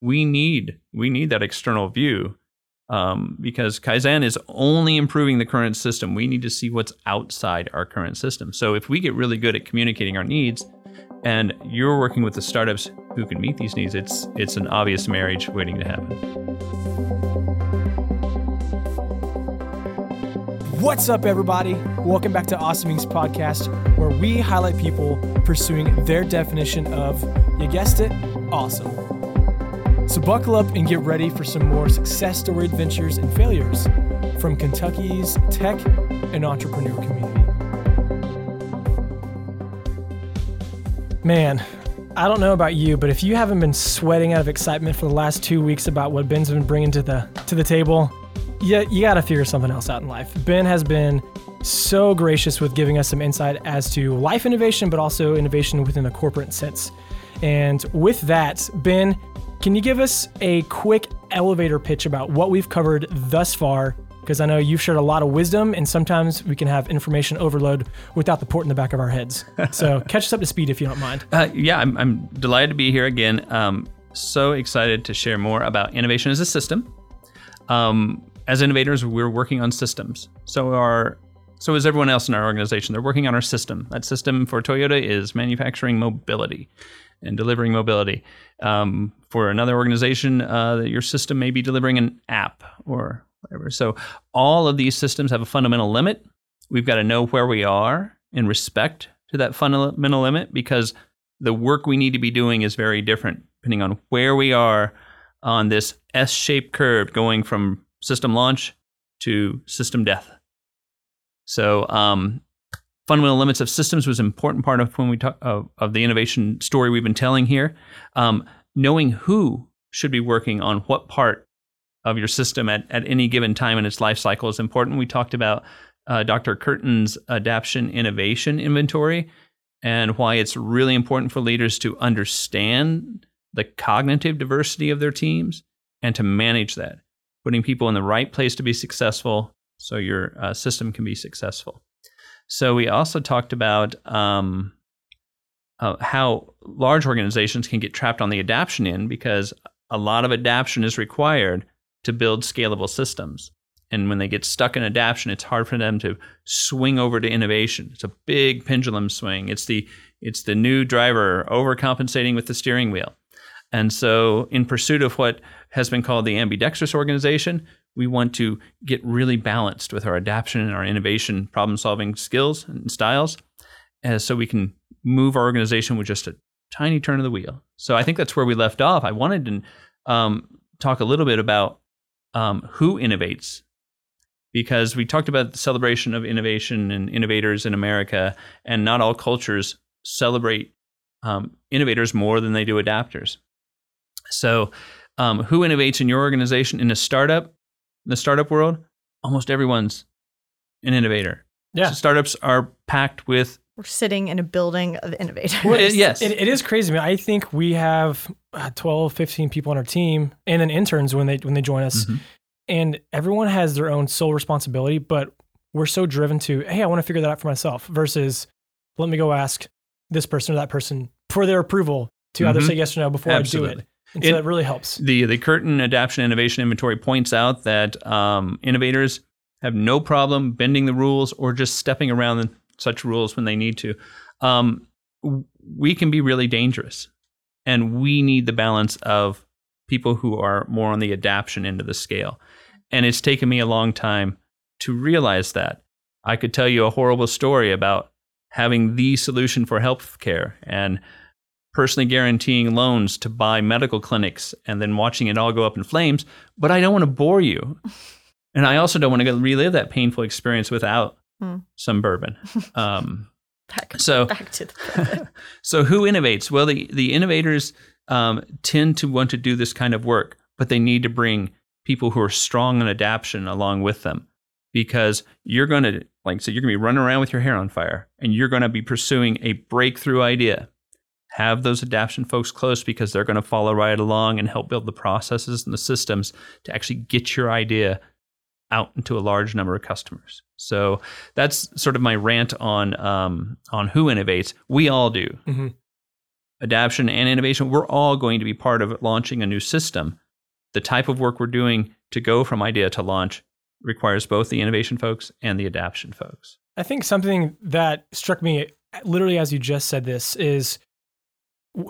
we need we need that external view um, because Kaizen is only improving the current system. We need to see what's outside our current system. So if we get really good at communicating our needs, and you're working with the startups who can meet these needs, it's it's an obvious marriage waiting to happen. What's up, everybody? Welcome back to Awesome Inc.'s podcast, where we highlight people pursuing their definition of, you guessed it, awesome. So buckle up and get ready for some more success story adventures and failures from Kentucky's tech and entrepreneur community. Man, I don't know about you, but if you haven't been sweating out of excitement for the last two weeks about what Ben's been bringing to the to the table, yeah, you got to figure something else out in life. Ben has been so gracious with giving us some insight as to life innovation, but also innovation within the corporate sense. And with that, Ben, can you give us a quick elevator pitch about what we've covered thus far? Because I know you've shared a lot of wisdom, and sometimes we can have information overload without the port in the back of our heads. So catch us up to speed if you don't mind. Uh, yeah, I'm, I'm, delighted to be here again. Um, so excited to share more about innovation as a system. Um, as innovators, we're working on systems. So our so is everyone else in our organization. They're working on our system. That system for Toyota is manufacturing mobility and delivering mobility. Um, for another organization, uh, your system may be delivering an app or whatever. So all of these systems have a fundamental limit. We've got to know where we are in respect to that fundamental limit because the work we need to be doing is very different depending on where we are on this S-shaped curve going from system launch to system death. So um, fundamental limits of systems was an important part of when we talk of, of the innovation story we've been telling here. Um, knowing who should be working on what part of your system at, at any given time in its life cycle is important. We talked about uh, Dr. Kirton's adaption innovation inventory and why it's really important for leaders to understand the cognitive diversity of their teams and to manage that, putting people in the right place to be successful so your uh, system can be successful. So we also talked about um, uh, how large organizations can get trapped on the adaption end because a lot of adaption is required to build scalable systems. And when they get stuck in adaption, it's hard for them to swing over to innovation. It's a big pendulum swing. It's the it's the new driver overcompensating with the steering wheel. And so, in pursuit of what has been called the ambidextrous organization, we want to get really balanced with our adaptation and our innovation problem solving skills and styles uh, so we can move our organization with just a tiny turn of the wheel. So I think that's where we left off. I wanted to um, talk a little bit about um, who innovates because we talked about the celebration of innovation and innovators in America, and not all cultures celebrate um, innovators more than they do adapters. So, um, who innovates in your organization in a startup? The startup world, almost everyone's an innovator. Yeah. So startups are packed with. We're sitting in a building of innovators. Well, it, yes. It, it is crazy. I, mean, I think we have uh, 12, 15 people on our team and then interns when they when they join us. Mm-hmm. And everyone has their own sole responsibility, but we're so driven to, hey, I want to figure that out for myself versus let me go ask this person or that person for their approval to mm-hmm. either say yes or no before Absolutely. I do it. And so it, that really helps. The the Kirton Adaption Innovation Inventory points out that um, innovators have no problem bending the rules or just stepping around such rules when they need to. Um, we can be really dangerous, and we need the balance of people who are more on the adaption end of the scale. And it's taken me a long time to realize that. I could tell you a horrible story about having the solution for healthcare and personally guaranteeing loans to buy medical clinics and then watching it all go up in flames. But I don't want to bore you. And I also don't want to relive that painful experience without mm. some bourbon. Um, back, so, back to the so who innovates? Well, the, the innovators um, tend to want to do this kind of work, but they need to bring people who are strong in adaption along with them because you're going to, like, so you're going to be running around with your hair on fire and you're going to be pursuing a breakthrough idea have those adaption folks close because they're going to follow right along and help build the processes and the systems to actually get your idea out into a large number of customers. So that's sort of my rant on um, on who innovates. We all do. Mm-hmm. adaption and innovation, we're all going to be part of launching a new system. The type of work we're doing to go from idea to launch requires both the innovation folks and the adaption folks. I think something that struck me literally as you just said this is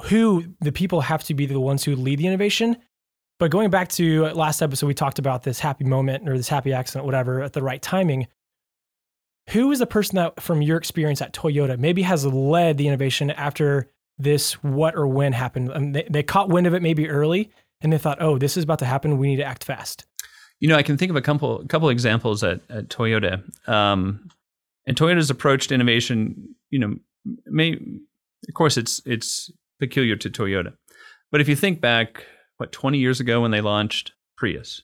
who the people have to be the ones who lead the innovation. But going back to last episode, we talked about this happy moment or this happy accident, whatever, at the right timing. Who is the person that, from your experience at Toyota, maybe has led the innovation after this what or when happened? And they, they caught wind of it maybe early and they thought, oh, this is about to happen. We need to act fast. You know, I can think of a couple couple examples at, at Toyota. Um, and Toyota's approach to innovation, you know, may of course it's it's peculiar to Toyota. But if you think back, what, 20 years ago when they launched Prius?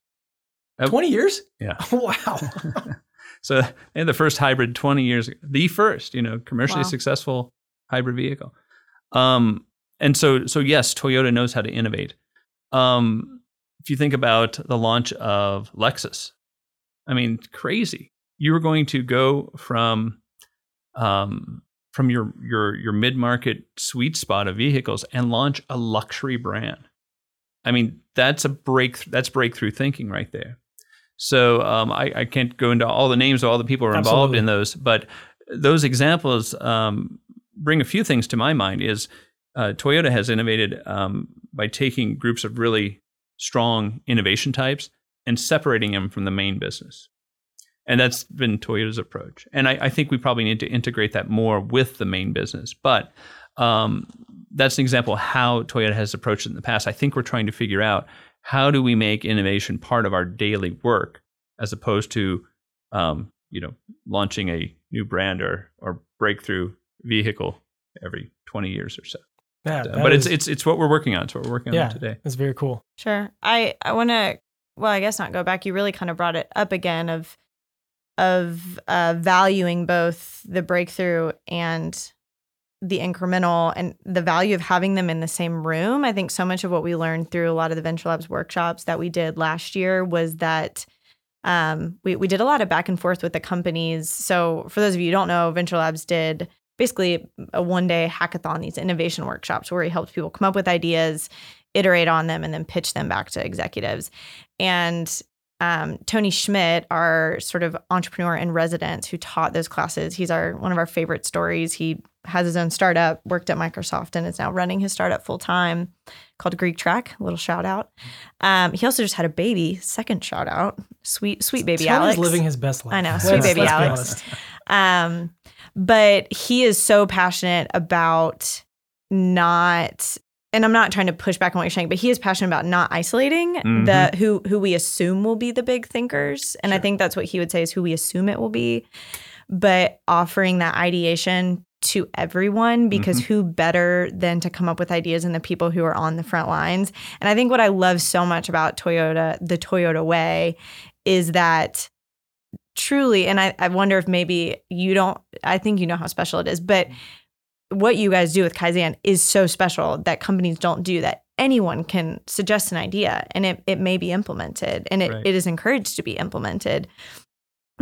20 years? Yeah. wow. so they had the first hybrid 20 years ago, the first, you know, commercially wow. successful hybrid vehicle. Um, and so, so yes, Toyota knows how to innovate. Um, if you think about the launch of Lexus, I mean, crazy. You were going to go from um, from your your your mid market sweet spot of vehicles and launch a luxury brand. I mean, that's a break. That's breakthrough thinking right there. So um, I, I, can't go into all the names of all the people who are involved in those, but those examples um, bring a few things to my mind. Is uh, Toyota has innovated um, by taking groups of really strong innovation types and separating them from the main business. And that's been Toyota's approach. And I, I, think we probably need to integrate that more with the main business. But um, that's an example of how Toyota has approached it in the past. I think we're trying to figure out how do we make innovation part of our daily work as opposed to, um, you know, launching a new brand or, or breakthrough vehicle every 20 years or so. Yeah, uh, but is, it's it's it's what we're working on. It's what we're working yeah, on today. That's very cool. Sure. I I want to well, I guess not go back. You really kind of brought it up again of of uh, valuing both the breakthrough and the incremental and the value of having them in the same room. I think so much of what we learned through a lot of the Venture Labs workshops that we did last year was that um, we, we did a lot of back and forth with the companies. So, for those of you who don't know, Venture Labs did basically a one day hackathon, these innovation workshops where he helped people come up with ideas, iterate on them, and then pitch them back to executives. And um, Tony Schmidt, our sort of entrepreneur in residence who taught those classes. He's our one of our favorite stories. He has his own startup, worked at Microsoft, and is now running his startup full time called Greek Track. A little shout out. Um, he also just had a baby. Second shout out, sweet sweet baby Tony's Alex. living his best life. I know, sweet baby Alex. Um, but he is so passionate about not and I'm not trying to push back on what you're saying, but he is passionate about not isolating mm-hmm. the who who we assume will be the big thinkers. And sure. I think that's what he would say is who we assume it will be, but offering that ideation to everyone because mm-hmm. who better than to come up with ideas and the people who are on the front lines. And I think what I love so much about Toyota, the Toyota way, is that truly, and I, I wonder if maybe you don't, I think you know how special it is, but what you guys do with Kaizen is so special that companies don't do that. Anyone can suggest an idea and it, it may be implemented and it, right. it is encouraged to be implemented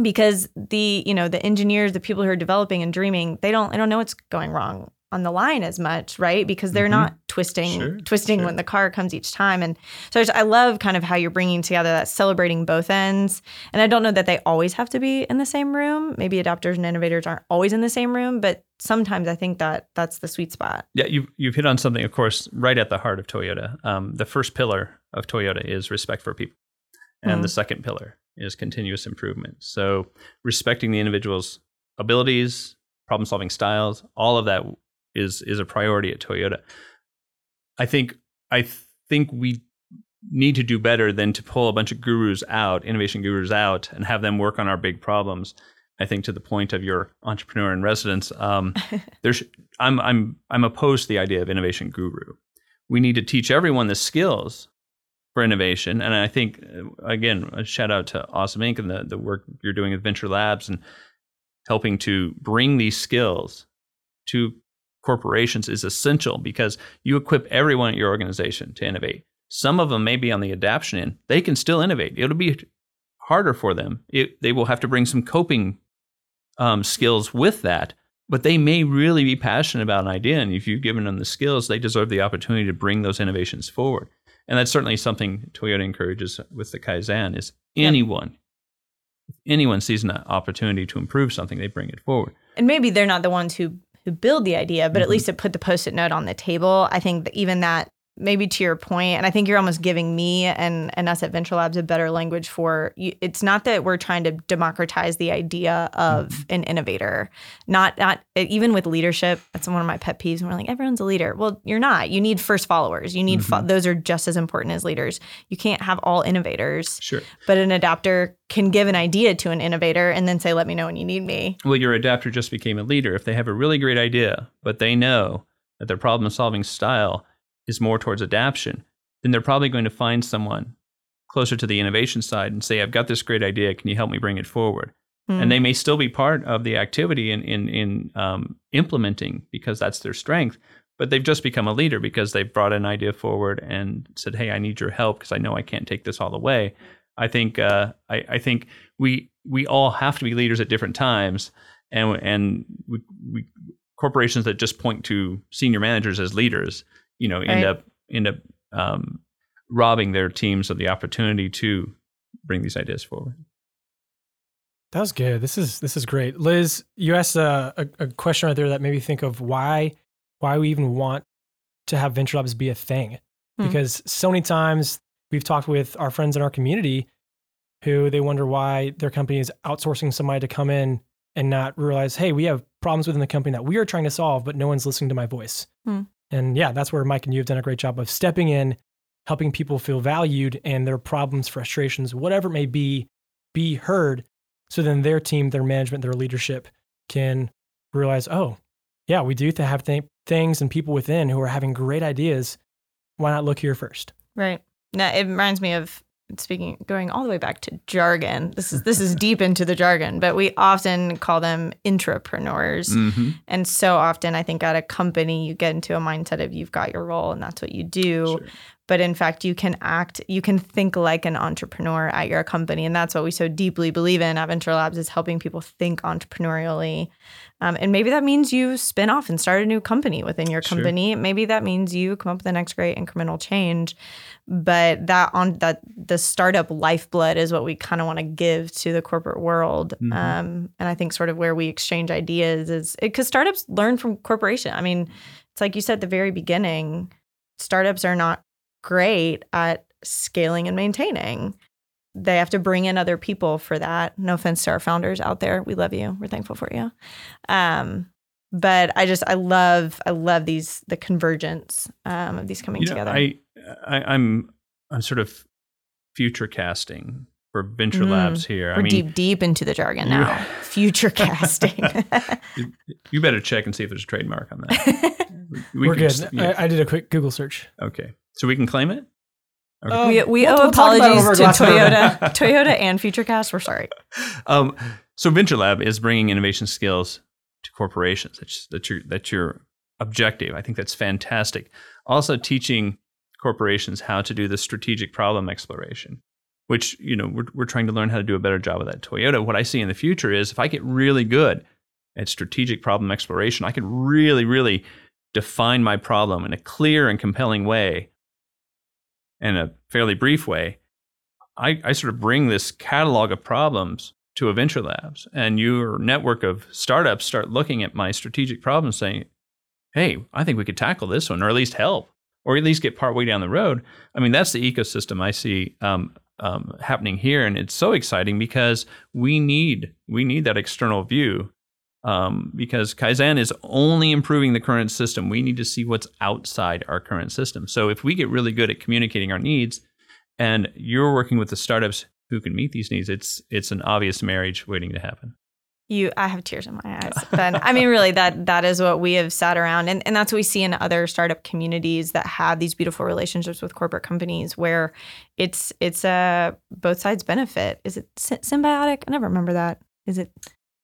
because the you know the engineers the people who are developing and dreaming they don't they don't know what's going wrong on the line as much, right? Because they're mm-hmm. not twisting sure, twisting sure. when the car comes each time. And so I, just, I love kind of how you're bringing together that celebrating both ends. And I don't know that they always have to be in the same room. Maybe adopters and innovators aren't always in the same room, but sometimes I think that that's the sweet spot. Yeah, you've you've hit on something, of course, right at the heart of Toyota. Um, the first pillar of Toyota is respect for people, and mm. the second pillar is continuous improvement. So respecting the individual's abilities, problem solving styles, all of that is is a priority at Toyota. I think I think we need to do better than to pull a bunch of gurus out, innovation gurus out, and have them work on our big problems. I think to the point of your entrepreneur in residence, um, there's I'm I'm I'm opposed to the idea of innovation guru. We need to teach everyone the skills for innovation, and I think uh, again a shout out to Awesome Inc. and the the work you're doing with Venture Labs and helping to bring these skills to corporations is essential because you equip everyone at your organization to innovate. Some of them may be on the adaption end. They can still innovate. It'll be harder for them. It, they will have to bring some coping um, skills with that, but they may really be passionate about an idea. And if you've given them the skills, they deserve the opportunity to bring those innovations forward. And that's certainly something Toyota encourages with the Kaizen is anyone, if anyone sees an opportunity to improve something, they bring it forward. And maybe they're not the ones who who build the idea, but at Mhm. least it put the post-it note on the table. I think that even that maybe to your point, and I think you're almost giving me and and us at Venture Labs a better language for you, it's not that we're trying to democratize the idea of Mm-hmm. an innovator. Not not even with leadership. That's one of my pet peeves. When we're like everyone's a leader. Well, you're not. You need first followers. You need fo- Mhm. those are just as important as leaders. You can't have all innovators, Sure. but an adapter can give an idea to an innovator and then say, "Let me know when you need me." Well, your adapter just became a leader. If they have a really great idea, but they know that their problem solving style is more towards adaption, then they're probably going to find someone closer to the innovation side and say, I've got this great idea. Can you help me bring it forward? Hmm. And they may still be part of the activity in, in, in um, implementing because that's their strength. But they've just become a leader because they've brought an idea forward and said, "Hey, I need your help because I know I can't take this all the way." I think uh, I, I think we we all have to be leaders at different times, and and we, we corporations that just point to senior managers as leaders, you know, end Right. up end up um, robbing their teams of the opportunity to bring these ideas forward. That was good. This is this is great, Liz. You asked a, a, a question right there that made me think of why why we even want to have venture labs be a thing. Hmm. Because so many times we've talked with our friends in our community who they wonder why their company is outsourcing somebody to come in and not realize, hey, we have problems within the company that we are trying to solve, but no one's listening to my voice. Hmm. And yeah, that's where Mike and you have done a great job of stepping in, helping people feel valued and their problems, frustrations, whatever it may be, be heard. So then their team, their management, their leadership can realize, oh, yeah, we do have th- things and people within who are having great ideas. Why not look here first? Right. Now it reminds me of speaking going all the way back to jargon. This is this is deep into the jargon, but we often call them intrapreneurs. Mm-hmm. And so often I think at a company you get into a mindset of you've got your role and that's what you do. Sure. But in fact, you can act, you can think like an entrepreneur at your company. And that's what we so deeply believe in at Venture Labs is helping people think entrepreneurially. Um, and maybe that means you spin off and start a new company within your Sure. company. Maybe that means you come up with the next great incremental change. But that on that the startup lifeblood is what we kind of want to give to the corporate world. Mhm. Um, and I think sort of where we exchange ideas is because startups learn from corporation. I mean, it's like you said at the very beginning, startups are not great at scaling and maintaining. They have to bring in other people for that. No offense to our founders out there. We love you. We're thankful for you. Um, but I just I love I love these the convergence um, of these coming You know, together. I, I I'm I'm sort of future casting for Venture Mm. Labs here. We're I mean, deep deep into the jargon now. Future casting. you, you better check and see if there's a trademark on that. We are good. just- yeah. I, I did a quick Google search. okay, so we can claim it. Okay. Oh, we we We'll- owe we'll talk about it apologies to glass of bourbon. Toyota, Toyota and FutureCast. We're sorry. um, so Venture Lab is bringing innovation skills to corporations. That's that's your that's your objective. I think that's fantastic. Also teaching corporations how to do the strategic problem exploration, which you know we're we're trying to learn how to do a better job of that. Toyota. What I see in the future is if I get really good at strategic problem exploration, I can really really define my problem in a clear and compelling way, in a fairly brief way. I, I sort of bring this catalog of problems to a venture labs and your network of startups start looking at my strategic problems saying hey i think we could tackle this one or at least help or at least get partway down the road i mean that's the ecosystem i see um, um, happening here and it's so exciting because we need we need that external view um, because kaizen is only improving the current system we need to see what's outside our current system so if we get really good at communicating our needs and you're working with the startups who can meet these needs, it's it's an obvious marriage waiting to happen. You, I have tears in my eyes. But I mean, really, that that is what we have sat around, and, and that's what we see in other startup communities that have these beautiful relationships with corporate companies, where it's it's a both sides benefit. Is it sy- symbiotic? I never remember that. Is it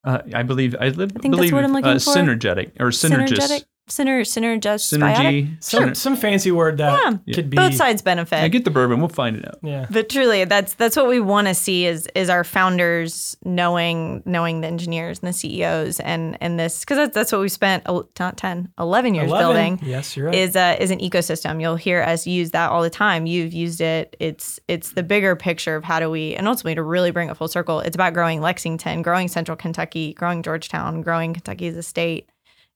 Uh, I believe I, li- I think that's believe what I'm looking uh, for. synergetic or synergist. synergetic? Syner, synergist, Synergy. Some, some fancy word that Yeah. could be. Both sides benefit. I get the bourbon. We'll find it out. Yeah. but truly that's that's what we want to see is is our founders knowing knowing the engineers and the CEOs and and this because that's, that's what we spent not 10 11 years 11. building Yes, you're right. is a is an ecosystem you'll hear us use that all the time you've used it it's it's the bigger picture of how do we and ultimately to really bring it full circle it's about growing Lexington growing central Kentucky growing Georgetown growing Kentucky as a state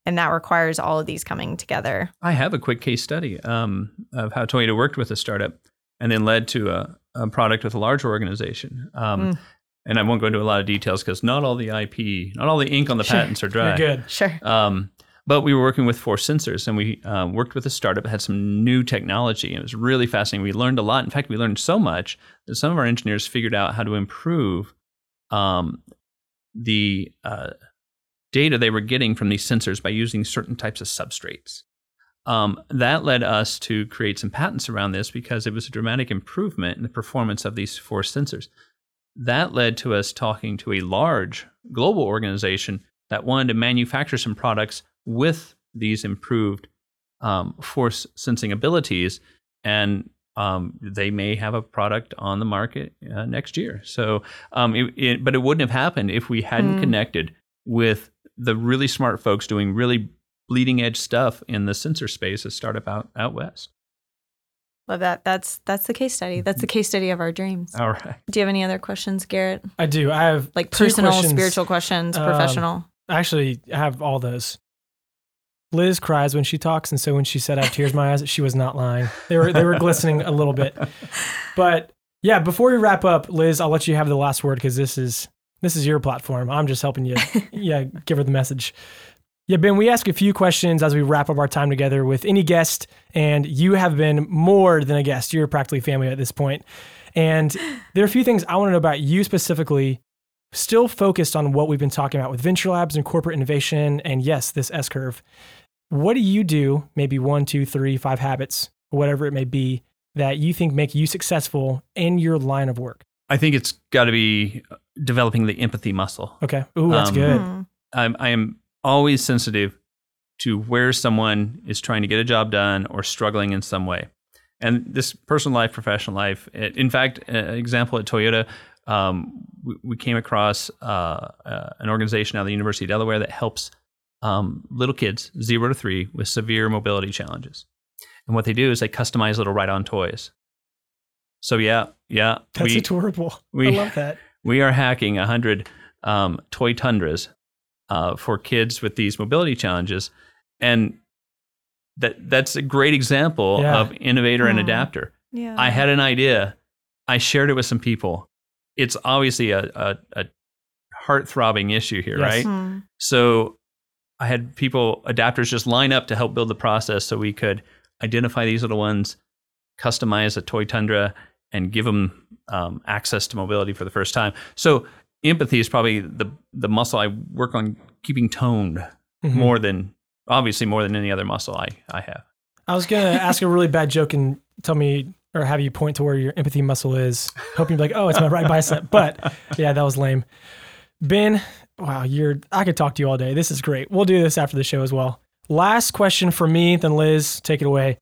and that requires all of these coming together I have a quick case study um, of how Toyota worked with a startup and then led to a, a product with a larger organization. Um, Mm. And I won't go into a lot of details because not all the IP, not all the ink on the Sure. patents are You're dry. good. sure Um, but we were working with Force Sensors, and we um, worked with a startup that had some new technology. And it was really fascinating. We learned a lot. In fact, we learned so much that some of our engineers figured out how to improve um, the uh, data they were getting from these sensors by using certain types of substrates. Um, that led us to create some patents around this because it was a dramatic improvement in the performance of these force sensors. That led to us talking to a large global organization that wanted to manufacture some products with these improved um, force sensing abilities, and um, they may have a product on the market uh, next year. So, um, it, it, but it wouldn't have happened if we hadn't Hmm. connected with the really smart folks doing really bleeding edge stuff in the sensor space, a startup out out west. love that that's that's the case study that's the case study of our dreams All right. do you have any other questions Garrett I do. I have like two personal, questions. spiritual questions, Um, professional. Actually, I have all those. Liz cries when she talks, and so when she said I have tears in my eyes, she was not lying. They were they were glistening a little bit. But yeah, before we wrap up, Liz, I'll let you have the last word because this is this is your platform. I'm just helping you. yeah, give her the message. Yeah, Ben, we ask a few questions as we wrap up our time together with any guest, and you have been more than a guest. You're practically family at this point. And there are a few things I want to know about you specifically still focused on what we've been talking about with venture labs and corporate innovation and yes this s curve what do you do maybe one two three five habits whatever it may be that you think make you successful in your line of work I think it's got to be developing the empathy muscle. okay ooh that's Um, good Hmm. I'm, I am always sensitive to where someone is trying to get a job done or struggling in some way. And this personal life, professional life. it- In fact, an example at Toyota, um, we, we came across uh, uh, an organization out of the University of Delaware that helps um, little kids, zero to three, with severe mobility challenges. And what they do is they customize little ride-on toys. So yeah, yeah, that's we, adorable we- i love that we are hacking 100 um, toy tundras uh, for kids with these mobility challenges and that that's a great example Yeah. of innovator and Hmm. adapter Yeah. i had an idea i shared it with some people it's obviously a, a, a heart-throbbing issue here Yes. right Hmm. so i had people adapters just line up to help build the process so we could identify these little ones customize a toy tundra and give them um, access to mobility for the first time. So empathy is probably the the muscle i work on keeping toned Mhm. more than obviously more than any other muscle i i have. I was gonna ask a really bad joke and tell me or have you point to where your empathy muscle is hoping you'd be like oh it's my right bicep. But yeah that was lame. Ben wow you're i could talk to you all day. This is great. We'll do this after the show as well. Last question for me then liz take it away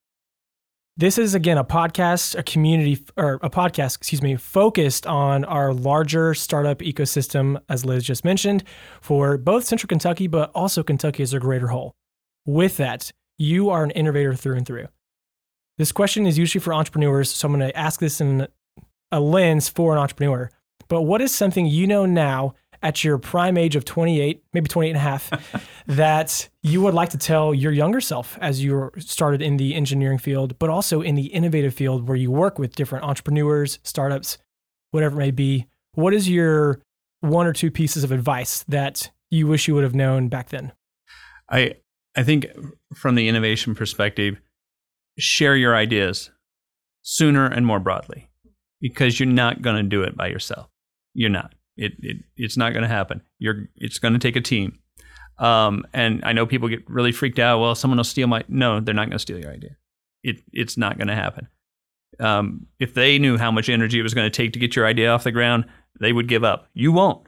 this is again a podcast a community or a podcast excuse me focused on our larger startup ecosystem as liz just mentioned for both central kentucky but also kentucky as a greater whole. With that you are an innovator through and through. This question is usually for entrepreneurs so i'm going to ask this in a lens for an entrepreneur. But what is something you know now at your prime age of 28 maybe 28 and a half that you would like to tell your younger self as you started in the engineering field but also in the innovative field where you work with different entrepreneurs startups whatever it may be what is your one or two pieces of advice that you wish you would have known back then I I think from the innovation perspective, share your ideas sooner and more broadly because you're not going to do it by yourself. You're not. It, it it's not going to happen. You're it's going to take a team. Um, and I know people get really freaked out. Well, someone will steal my. No, they're not going to steal your idea. It it's not going to happen. Um, if they knew how much energy it was going to take to get your idea off the ground, they would give up. You won't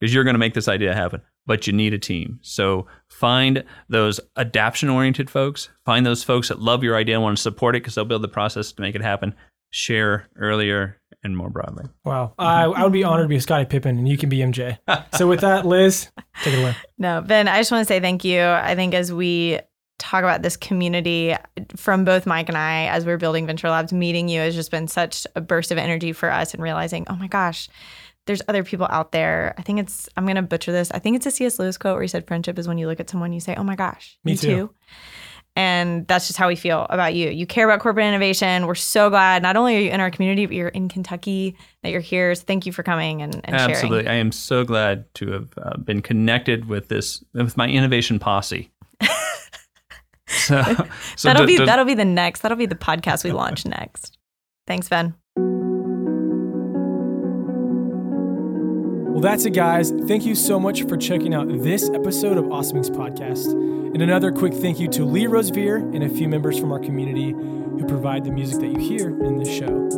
because you're going to make this idea happen. but you need a team. So find those adaption oriented folks, find those folks that love your idea and want to support it because they'll build the process to make it happen. Share earlier and more broadly. Wow. I, I would be honored to be Scottie Pippen and you can be MJ. so with that, Liz, take it away. No, Ben, I just want to say thank you. I think as we talk about this community from both Mike and I as we're building Venture Labs, meeting you has just been such a burst of energy for us and realizing, oh my gosh, there's other people out there. I think it's, I'm going to butcher this. I think it's a C.S. Lewis quote where he said, friendship is when you look at someone, you say, oh my gosh, Me me, too. too. And that's just how we feel about you. You care about corporate innovation. We're so glad not only are you in our community, but you're in Kentucky, that you're here. So thank you for coming and, and sharing. Absolutely. I am so glad to have uh, been connected with this, with my innovation posse. so, so that'll d- be d- that'll be the next. That'll be the podcast we launch next. Thanks, Ben. That's it, guys. Thank you so much for checking out this episode of Awesome Inc.'s Podcast. And another quick thank you to Lee Rosevere and a few members from our community who provide the music that you hear in this show.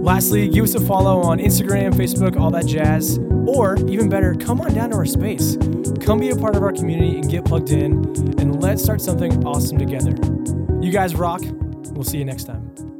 Lastly, give us a follow on Instagram, Facebook, all that jazz. Or even better, come on down to our space. Come be a part of our community and get plugged in, and let's start something awesome together. You guys rock. We'll see you next time.